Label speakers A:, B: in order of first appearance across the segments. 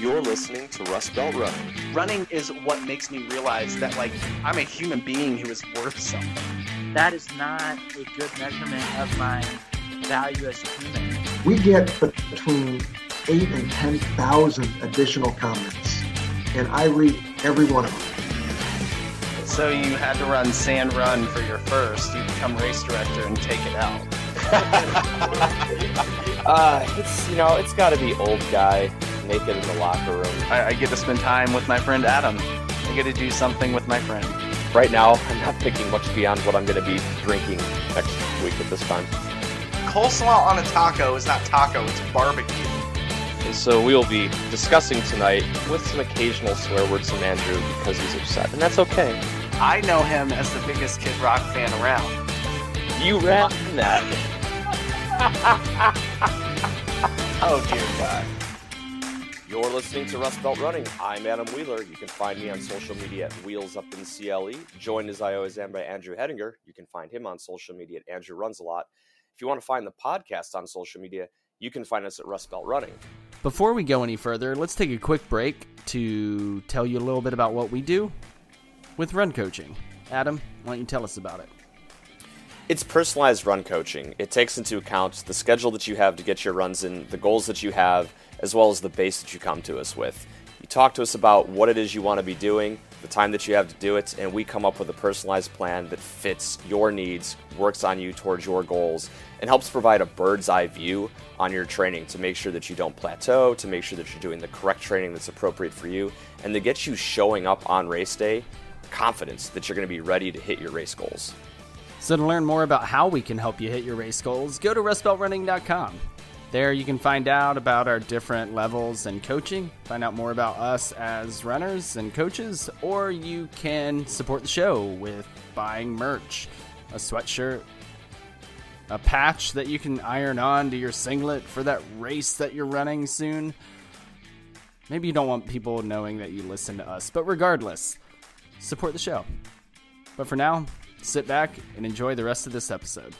A: You're listening to Rust Belt Running.
B: Running is what makes me realize that like I'm a human being who is worth something.
C: That is not a good measurement of my value as a human.
D: We get between eight and ten thousand additional comments, and I read every one of them.
B: So you had to run Sand Run for your first. You become race director and take it out.
E: uh, it's you know it's got to be old guy naked in the locker room.
B: I, I get to spend time with my friend Adam. I get to do something with my friend.
E: Right now, I'm not thinking much beyond what I'm going to be drinking next week at this time.
B: Coleslaw on a taco is not taco; it's barbecue.
E: And so we will be discussing tonight with some occasional swear words from Andrew because he's upset, and that's okay.
B: I know him as the biggest Kid Rock fan around.
E: You ran that.
B: oh dear God.
E: You're listening to Rust Belt Running. I'm Adam Wheeler. You can find me on social media at Wheels Up in CLE. Joined as I always am by Andrew Hedinger. You can find him on social media at Andrew Runs a Lot. If you want to find the podcast on social media, you can find us at Rust Belt Running.
F: Before we go any further, let's take a quick break to tell you a little bit about what we do with run coaching. Adam, why don't you tell us about it?
E: It's personalized run coaching. It takes into account the schedule that you have to get your runs in, the goals that you have, as well as the base that you come to us with. You talk to us about what it is you want to be doing, the time that you have to do it, and we come up with a personalized plan that fits your needs, works on you towards your goals, and helps provide a bird's eye view on your training to make sure that you don't plateau, to make sure that you're doing the correct training that's appropriate for you, and to get you showing up on race day confidence that you're going to be ready to hit your race goals.
F: So, to learn more about how we can help you hit your race goals, go to rustbeltrunning.com. There you can find out about our different levels and coaching, find out more about us as runners and coaches, or you can support the show with buying merch, a sweatshirt, a patch that you can iron on to your singlet for that race that you're running soon. Maybe you don't want people knowing that you listen to us, but regardless, support the show. But for now, sit back and enjoy the rest of this episode.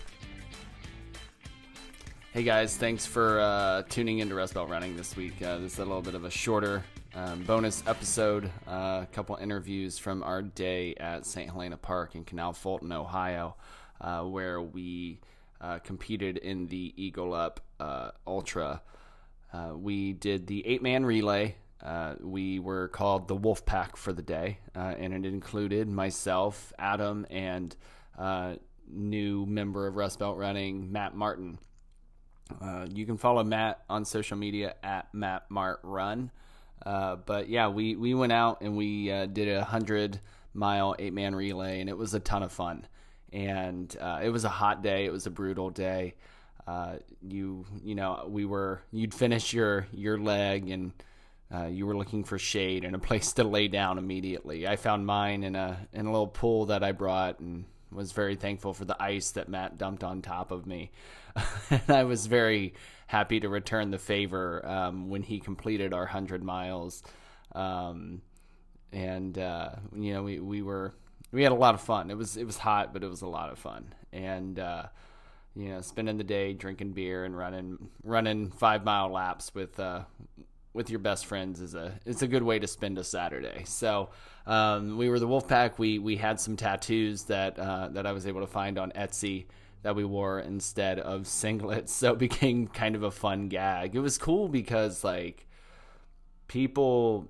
F: Hey guys, thanks for uh, tuning into Rust Belt Running this week. Uh, this is a little bit of a shorter um, bonus episode. Uh, a couple interviews from our day at St. Helena Park in Canal Fulton, Ohio, uh, where we uh, competed in the Eagle Up uh, Ultra. we did the eight man relay. we were called the Wolf Pack for the day, and it included myself, Adam, and new member of Rust Belt Running, Matt Martin. Uh, you can follow Matt on social media at Matt Mart Run. Uh, but yeah, we, we went out and we uh, did a hundred mile eight man relay, and it was a ton of fun. And uh, it was a hot day. It was a brutal day. Uh, you you know we were you'd finish your your leg and you were looking for shade and a place to lay down immediately. I found mine in a in a little pool that I brought and was very thankful for the ice that Matt dumped on top of me. and I was very happy to return the favor um, when he completed our 100 miles. Um, and, uh, you know, we, we were, we had a lot of fun. It was, it was hot, but it was a lot of fun. And, uh, you know, spending the day drinking beer and running, running five mile laps with, uh, with your best friends is a it's a good way to spend a Saturday. So um, we were the Wolfpack. We we had some tattoos that uh, that I was able to find on Etsy that we wore instead of singlets. So it became kind of a fun gag. It was cool because like people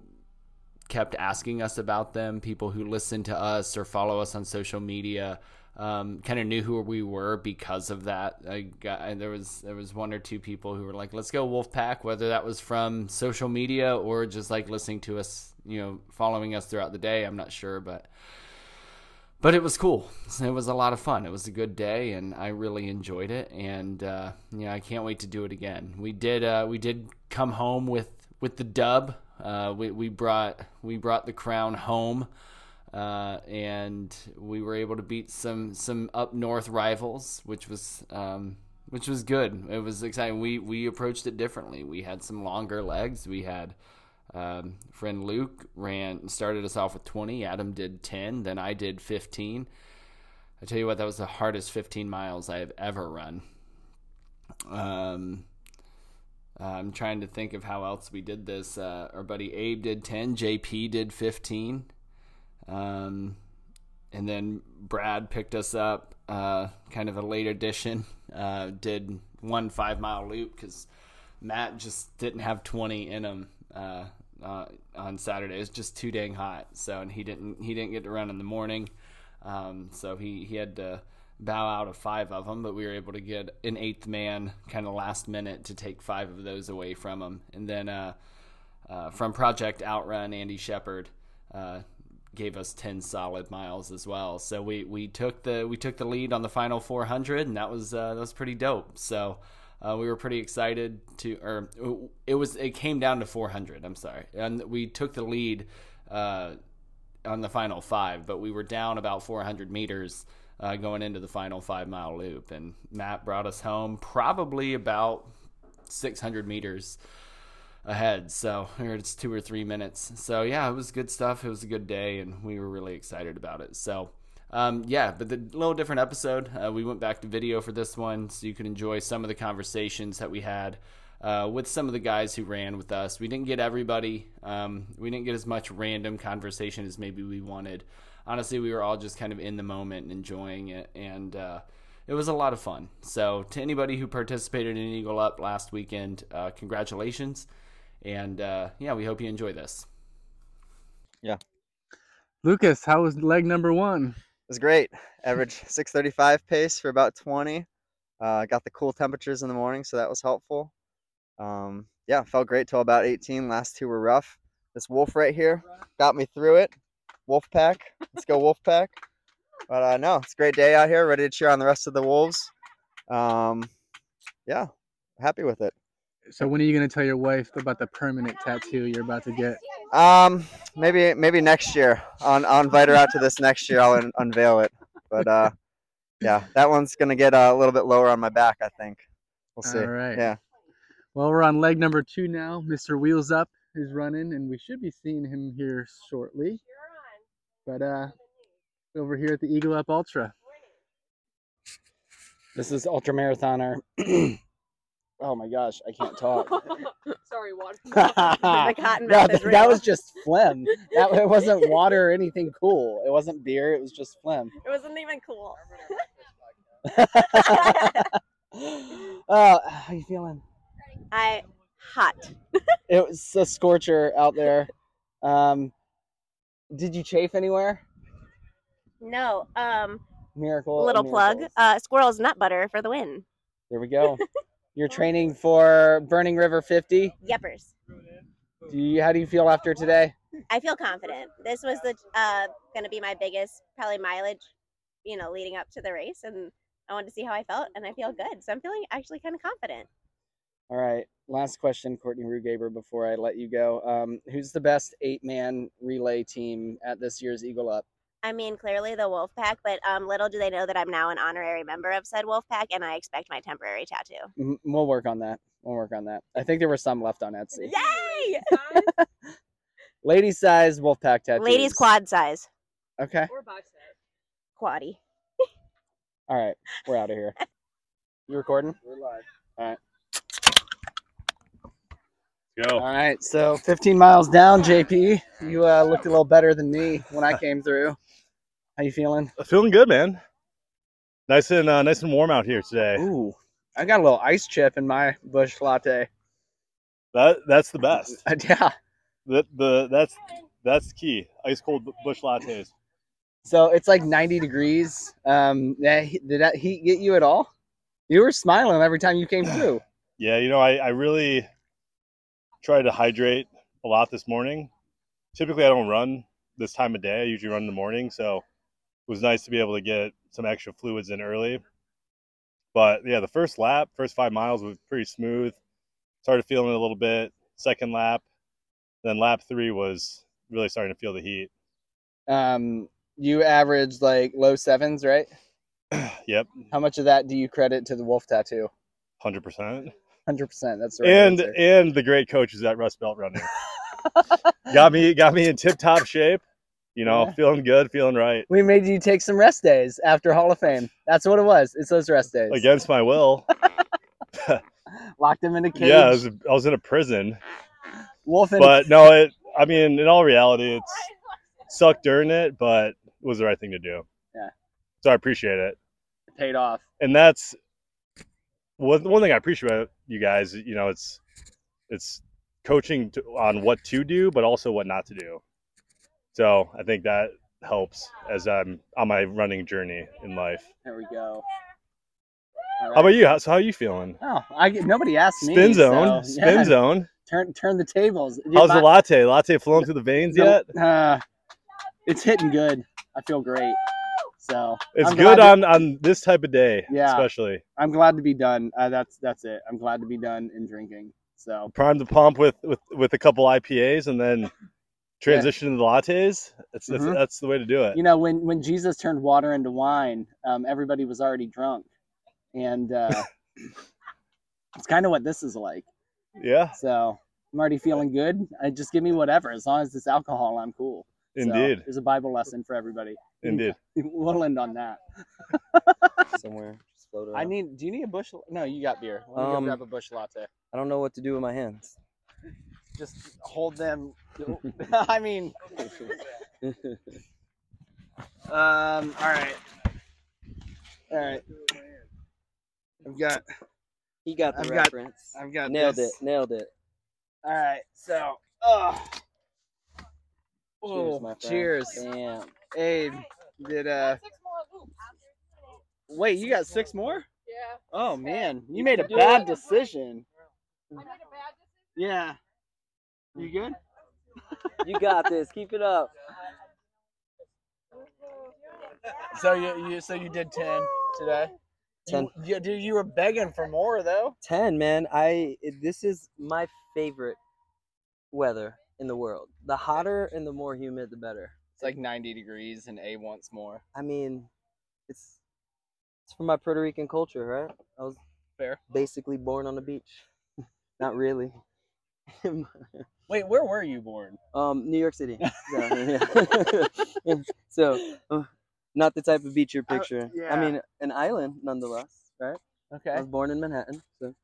F: kept asking us about them. People who listen to us or follow us on social media um, kind of knew who we were because of that. I got, there was there was one or two people who were like, "Let's go Wolfpack," whether that was from social media or just like listening to us, you know, following us throughout the day. I'm not sure, but but it was cool. It was a lot of fun. It was a good day, and I really enjoyed it. And uh, yeah, I can't wait to do it again. We did uh, we did come home with with the dub. Uh, we we brought we brought the crown home. Uh, and we were able to beat some some up north rivals, which was um, which was good. It was exciting. We we approached it differently. We had some longer legs. We had um, friend Luke ran started us off with 20. Adam did 10. Then I did 15. I tell you what, that was the hardest 15 miles I have ever run. Um, I'm trying to think of how else we did this. Uh, our buddy Abe did 10, JP did 15. Um, and then Brad picked us up, uh, kind of a late addition, uh, did one five mile loop because Matt just didn't have 20 in him uh, uh, on Saturday. It was just too dang hot. So, and he didn't he didn't get to run in the morning. Um, so he, he had to bow out of five of them, but we were able to get an eighth man kind of last minute to take five of those away from him. And then uh, uh, from Project Outrun, Andy Shepard uh, gave us 10 solid miles as well. So we, we took the we took the lead on the final 400, and that was uh, that was pretty dope. So. Uh, we were pretty excited to, or it was, it came down to 400. I'm sorry, and we took the lead uh, on the final five, but we were down about 400 meters uh, going into the final five mile loop. And Matt brought us home probably about 600 meters ahead. So it's two or three minutes. So yeah, it was good stuff. It was a good day, and we were really excited about it. So. Um, yeah, but the little different episode. Uh, we went back to video for this one, so you can enjoy some of the conversations that we had uh, with some of the guys who ran with us. We didn't get everybody. Um, we didn't get as much random conversation as maybe we wanted. Honestly, we were all just kind of in the moment and enjoying it, and uh, it was a lot of fun. So, to anybody who participated in Eagle Up last weekend, uh, congratulations, and uh, yeah, we hope you enjoy this.
G: Yeah,
H: Lucas, how was leg number one?
G: It was great. Average 635 pace for about 20. Uh, got the cool temperatures in the morning, so that was helpful. Um, yeah, felt great till about 18. Last two were rough. This wolf right here got me through it. Wolf pack. Let's go wolf pack. But uh, no, it's a great day out here. Ready to cheer on the rest of the wolves. Um, yeah, happy with it.
H: So when are you gonna tell your wife about the permanent tattoo you're about to get?
G: Um, maybe maybe next year. I'll, I'll invite her out to this next year. I'll un- unveil it. But uh, yeah, that one's gonna get uh, a little bit lower on my back. I think. We'll see.
H: All right.
G: Yeah.
H: Well, we're on leg number two now. Mr. Wheels Up is running, and we should be seeing him here shortly. But uh, over here at the Eagle Up Ultra.
I: This is ultra marathoner. oh my gosh, I can't talk.
J: Sorry, water.
I: the
J: cotton
I: no,
J: mouth is
I: that, that was just phlegm. That it wasn't water or anything cool. It wasn't beer. It was just phlegm.
J: It wasn't even cool.
I: uh, how you feeling?
J: I hot.
I: It was a scorcher out there. Um, did you chafe anywhere?
J: No. Um.
I: Miracle.
J: little plug. Uh, squirrels nut butter for the win.
I: There we go. You're training for Burning River 50.
J: Yeppers.
I: Do you, how do you feel after today?
J: I feel confident. This was the uh going to be my biggest probably mileage, you know, leading up to the race, and I wanted to see how I felt, and I feel good. So I'm feeling actually kind of confident.
I: All right. Last question, Courtney Rugaber, before I let you go. Um, who's the best eight man relay team at this year's Eagle Up?
J: I mean, clearly the wolf pack, but um, little do they know that I'm now an honorary member of said wolf pack, and I expect my temporary tattoo.
I: Mm, We'll work on that. We'll work on that. I think there were some left on Etsy.
J: Yay!
I: Lady size Wolfpack tattoos.
J: Ladies quad size.
I: Okay.
J: Quaddy.
I: All right. We're out of here. You recording? We're live. All right.
K: Go.
I: All right. So 15 miles down, JP. You uh, looked a little better than me when I came through. How you feeling?
K: Feeling good, man. Nice and uh, nice and warm out here today.
I: Ooh, I got a little ice chip in my Busch Latte.
K: That that's the best.
I: yeah.
K: The the that's that's key. Ice cold Busch Lattes.
I: So it's like 90 degrees. Um, that, did that heat get you at all? You were smiling every time you came through.
K: Yeah, you know, I, I really try to hydrate a lot this morning. Typically, I don't run this time of day. I usually run in the morning, so was nice to be able to get some extra fluids in early. But yeah, the first lap, first five miles was pretty smooth. Started feeling it a little bit. Second lap, then lap three was really starting to feel the heat.
I: Um, you averaged like low sevens, right?
K: Yep,
I: How much of that do you credit to the wolf tattoo?
K: hundred percent.
I: Hundred percent. That's right
K: And
I: answer.
K: and the great coaches at Rust Belt Running got me got me in tip top shape. You know,
I: Yeah.
K: feeling good, feeling right.
I: we made you take some rest days after Hall of Fame. That's what it was. It's those rest days.
K: Against my will.
I: Locked him in a cage.
K: Yeah, I was, I was in a prison.
I: Wolf in a
K: But no, it. I mean, in all reality, it's sucked during it, but it was the right thing to do.
I: Yeah.
K: So I appreciate it.
I: paid off.
K: and that's one one thing I appreciate about you guys. You know, it's it's coaching to, on what to do, but also what not to do. So I think that helps as I'm on my running journey in life.
I: There we go. All
K: How about you? How, so how are you feeling?
I: Oh, I nobody asked me.
K: Spin zone,
I: so,
K: spin
I: yeah.
K: zone.
I: Turn turn the tables.
K: How's
I: my-
K: the latte? Latte flowing through the veins
I: the-
K: yet?
I: Uh, it's hitting good. I feel great. So
K: It's
I: I'm
K: good
I: to-
K: on on this type of day,
I: Yeah.
K: especially.
I: I'm glad to be done. Uh, that's that's it. I'm glad to be done in drinking. So
K: Prime the pump with with with a couple IPAs and then transition to the lattes. That's that's,
I: Mhm.
K: that's the way to do it.
I: you know when when Jesus turned water into wine, um, everybody was already drunk, and uh, it's kind of what this is like.
K: Yeah.
I: So I'm already feeling good. I just give me whatever as long as it's alcohol. I'm cool. So,
K: Indeed.
I: there's a Bible lesson for everybody.
K: Indeed.
I: we'll end on that.
L: somewhere. Just float
I: I need. Do you need a Busch? No, you got beer. Let me
L: Um,
I: go grab a Busch Latte.
L: I don't know what to do with my hands.
I: Just hold them. I mean. Um. All right. All right. I've got.
L: He got the
I: I've got-
L: reference.
I: I've got
L: nailed
I: this.
L: it. Nailed it.
I: All right. So. Oh.
L: Cheers,
I: Oh,
L: my friend.
I: cheers.
L: Damn.
I: Abe, did uh. Wait, you got six more? Yeah. Oh man, you made a
L: Do
I: bad decision. Yeah. You good?
L: You got this. Keep it up.
I: So you, you so you did ten today.
L: Ten.
I: You, you, dude, you were begging for more though.
L: Ten, man. I this is my favorite weather in the world. The hotter and the more humid, the better.
I: It's like 90 degrees, and A wants more.
L: I mean, it's it's from my Puerto Rican culture, right? I was
I: Fair.
L: basically born on the beach. Not really.
I: Wait, where were you born?
L: Um, New York City. So, yeah. so uh, not the type of beach you're
I: Uh, yeah.
L: I mean, an island nonetheless, right?
I: Okay.
L: I was born in Manhattan, so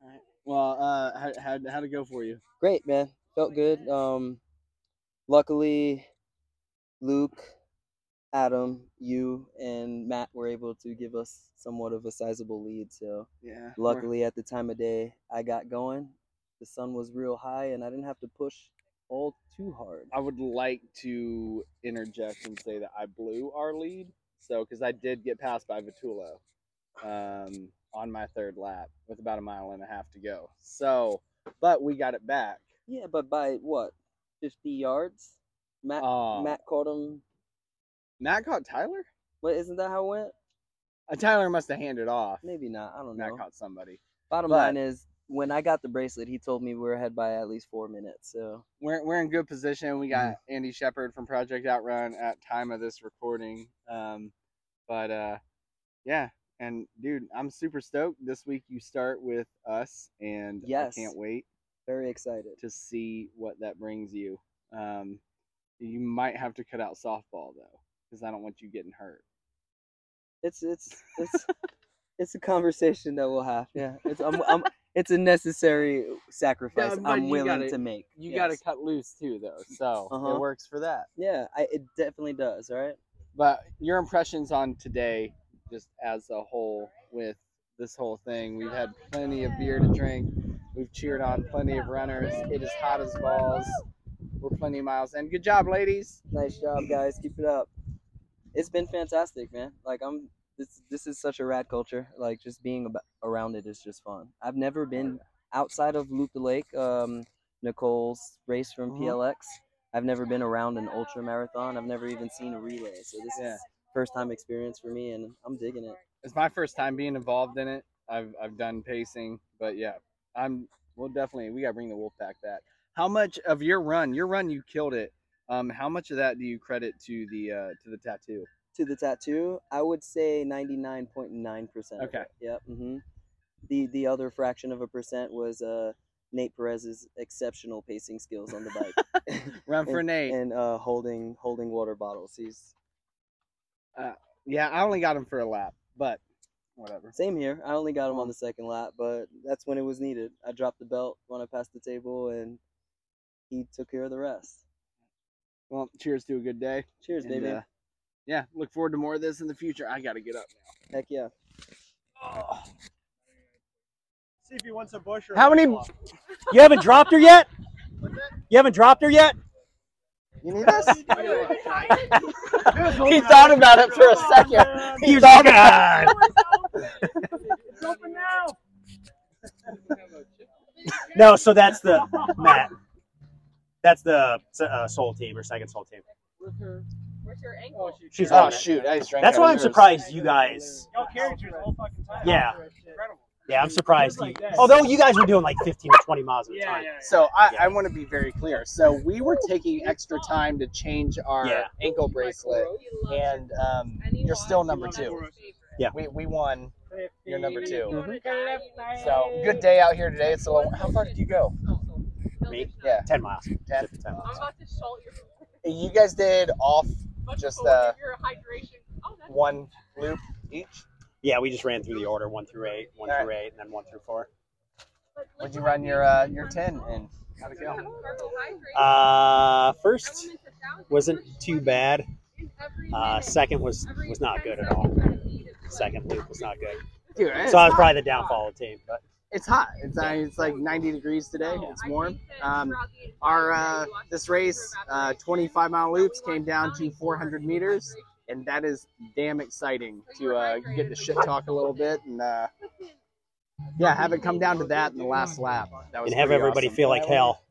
L: All right.
I: Well, uh, how how how'd it go for you?
L: great, man. Felt good. Um, luckily, Luke, Adam, you, and Matt were able to give us somewhat of a sizable lead. So
I: Yeah.
L: luckily, at the time of day I got going, the sun was real high, and I didn't have to push all too hard.
I: I would like to interject and say that I blew our lead. So, because I did get passed by Vitullo um, on my third lap with about a mile and a half to go. So, but we got it back.
L: Yeah, but by what, fifty yards? Matt
I: Oh.
L: Matt caught him.
I: Matt caught Tyler?
L: Wait, isn't that how it went?
I: Uh, Tyler must have handed off.
L: Maybe not. I don't
I: Matt
L: know.
I: Matt caught somebody.
L: Bottom
I: but-
L: line is, when I got the bracelet, he told me we were ahead by at least four minutes. So
I: We're, we're in good position. We got Andy Shepard from Project Outrun at time of this recording. Um, but uh, yeah, and dude, I'm super stoked. This week you start with us, and
L: Yes.
I: I can't wait
L: very excited.
I: to see what that brings you. Um, you might have to cut out softball though, because I don't want you getting hurt.
L: It's it's it's it's a conversation that we'll have. Yeah, it's I'm, I'm it's a necessary sacrifice I'm willing
I: gotta-
L: to make.
I: You got to cut loose too, though, so
L: Uh-huh.
I: it works for that.
L: Yeah, I, it definitely does. All right.
I: But your impressions on today, just as a whole, with this whole thing, we've had plenty of beer to drink. We've cheered on plenty of runners. It is hot as balls. We're plenty of miles. And good job, ladies.
L: Nice job, guys. Keep it up. It's been fantastic, man. Like I'm this this is such a rad culture. Like just being ab- around it is just fun. I've never been outside of Loop the Lake, um, Nicole's race from
I: Mhm.
L: PLX. I've never been around an ultra marathon. I've never even seen a relay. So this
I: Yeah.
L: is first time experience for me, and I'm digging it.
I: It's my first time being involved in it. I've I've done pacing, but yeah, I'm. We'll definitely we gotta bring the wolf pack back. How much of your run? Your run, you killed it. Um, how much of that do you credit to the uh, to the tattoo?
L: To the tattoo, I would say 99.9%.
I: Okay.
L: Yep. hmm The the other fraction of a percent was uh, Nate Perez's exceptional pacing skills on the bike.
I: Run for
L: and,
I: Nate.
L: and uh, holding holding water bottles. He's
I: Uh, yeah, I only got him for a lap, but whatever.
L: Same here. I only got him on the second lap, but that's when it was needed. I dropped the belt when I passed the table, and he took care of the rest.
I: Well, cheers to a good day.
L: Cheers,
I: And,
L: baby.
I: uh, yeah, look forward to more of this in the future. I got to get up now.
L: Heck yeah.
M: See if he wants a Busch or
I: How many?
M: You haven't dropped her yet? You haven't dropped her yet?
I: You need this?
M: he
I: he thought about it for a second. He
M: He's
I: thought
M: like,
I: about
M: It's open now. No, so that's the Matt. That's the uh, soul team or second soul team.
N: Where's your ankle?
M: She's
I: Oh,
M: on
I: shoot, I just drank
M: That's
I: out
M: why
I: of
M: I'm
I: yours.
M: surprised you guys. Yeah. Yeah, I'm surprised. You, although you guys were doing like 15 or 20 miles at a time.
I: So I, I want to be very clear. So we were taking extra time to change our
M: Yeah.
I: ankle bracelet, and um, you're still number two.
M: Yeah.
I: We, we won. You're number 2
M: Mm-hmm.
I: So good day out here today. It's a little. How far did you go?
M: Me?
I: Yeah.
M: 10 miles.
I: 10.
M: 10 miles.
N: I'm about to show your
I: You guys did off just uh,
N: your hydration. Oh, that's
I: one loop each.
M: Yeah, we just ran through the order one through eight, one
I: All
M: through eight, and then one through four.
I: What'd you run your uh, your ten in? How'd it go?
M: Uh, first wasn't too bad. Uh, second was was not good at all. Second loop was not good. So
I: it's
M: I was probably the downfall of the team. But
I: It's hot. It's uh, it's like 90 degrees today. It's warm. Um, our uh, this race, uh, 25 mile loops, came down to 400 meters, and that is damn exciting to uh, get the shit talk a little bit and uh, yeah, have it come down to that in the last lap. That was
M: and have everybody
I: awesome.
M: feel like hell.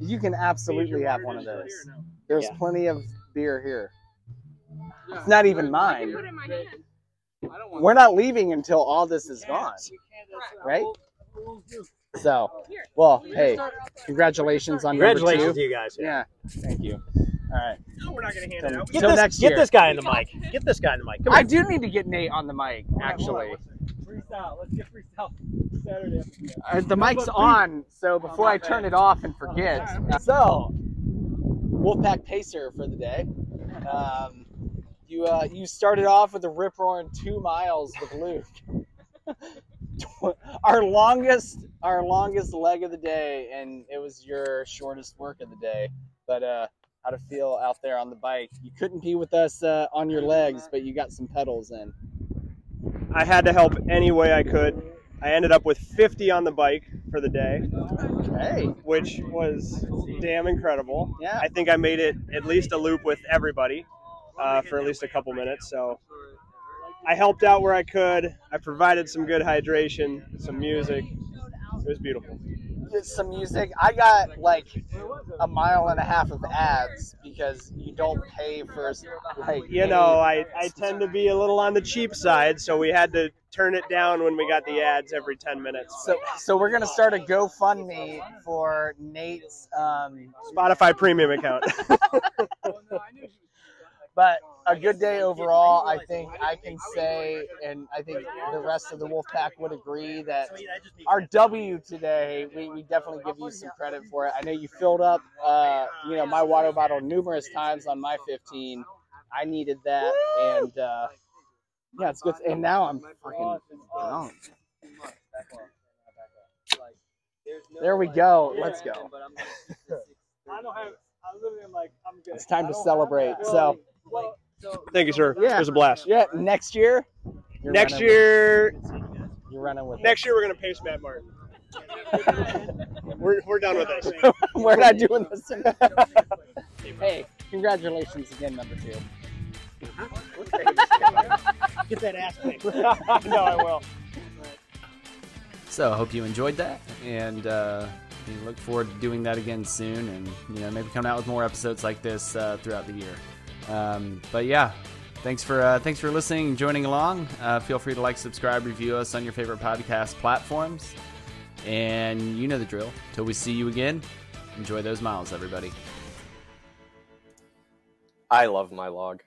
I: You can absolutely have one of those. There's
M: Yeah.
I: plenty of beer here. It's not even mine. We're not leaving until all this is gone, right? So, well, hey, congratulations on number
M: Congratulations
I: two.
M: to you guys.
I: Yeah, thank you. All right.
M: we're not gonna hand
I: Till-
M: Get
I: till
M: this,
I: next
M: get
I: year.
M: this guy in the mic. Get this guy in the mic. Come
I: I
M: on.
I: do need to get Nate on the mic, actually.
M: Freestyle. Let's get freestyle Saturday.
I: Uh, the mic's on, so before I turn it off and forget. So, Wolfpack Pacer for the day. Um, you uh, you started off with a rip roaring two miles with Luke. our longest our longest leg of the day, and it was your shortest work of the day. But uh, how to feel out there on the bike? You couldn't be with us uh, on your legs, but you got some pedals in.
O: I had to help any way I could. I ended up with 50 on the bike for the day,
I: Okay.
O: which was damn incredible.
I: Yeah.
O: I think I made it at least a loop with everybody uh, for at least a couple minutes. So I helped out where I could. I provided some good hydration, some music. It was beautiful.
I: Get some music. I got like a mile and a half of ads because you don't pay for like
O: You know, I, I tend to be a little on the cheap side, so we had to turn it down when we got the ads every 10 minutes.
I: So so we're gonna start a GoFundMe for Nate's um,
O: Spotify premium account.
I: but a good day overall. I think I can say, and I think the rest of the Wolfpack would agree that our W today, we, we definitely give you some credit for it. I know you filled up, uh, you know, my water bottle numerous times on my 15. I needed that, and uh, yeah, it's good. And now I'm fucking drunk. There we go. Let's go.
O: I don't have. I literally am like, I'm good.
I: It's time to celebrate. So,
O: Thank you, sir.
I: Yeah.
O: It was a blast.
I: yeah, next year. you're
O: Next
I: running with-
O: year,
I: you're running with.
O: next year we're gonna pace Matt Martin. we're, we're done with this.
I: We're not doing this. hey, congratulations again, number two.
M: Get that ass kicked.
O: no, I will.
F: So I hope you enjoyed that, and uh, we look forward to doing that again soon, and you know maybe coming out with more episodes like this uh, throughout the year. Um, but yeah, thanks for uh, thanks for listening joining along. Uh, feel free to like, subscribe, review us on your favorite podcast platforms, and you know the drill. Till we see you again, enjoy those miles, everybody.
E: I love my log.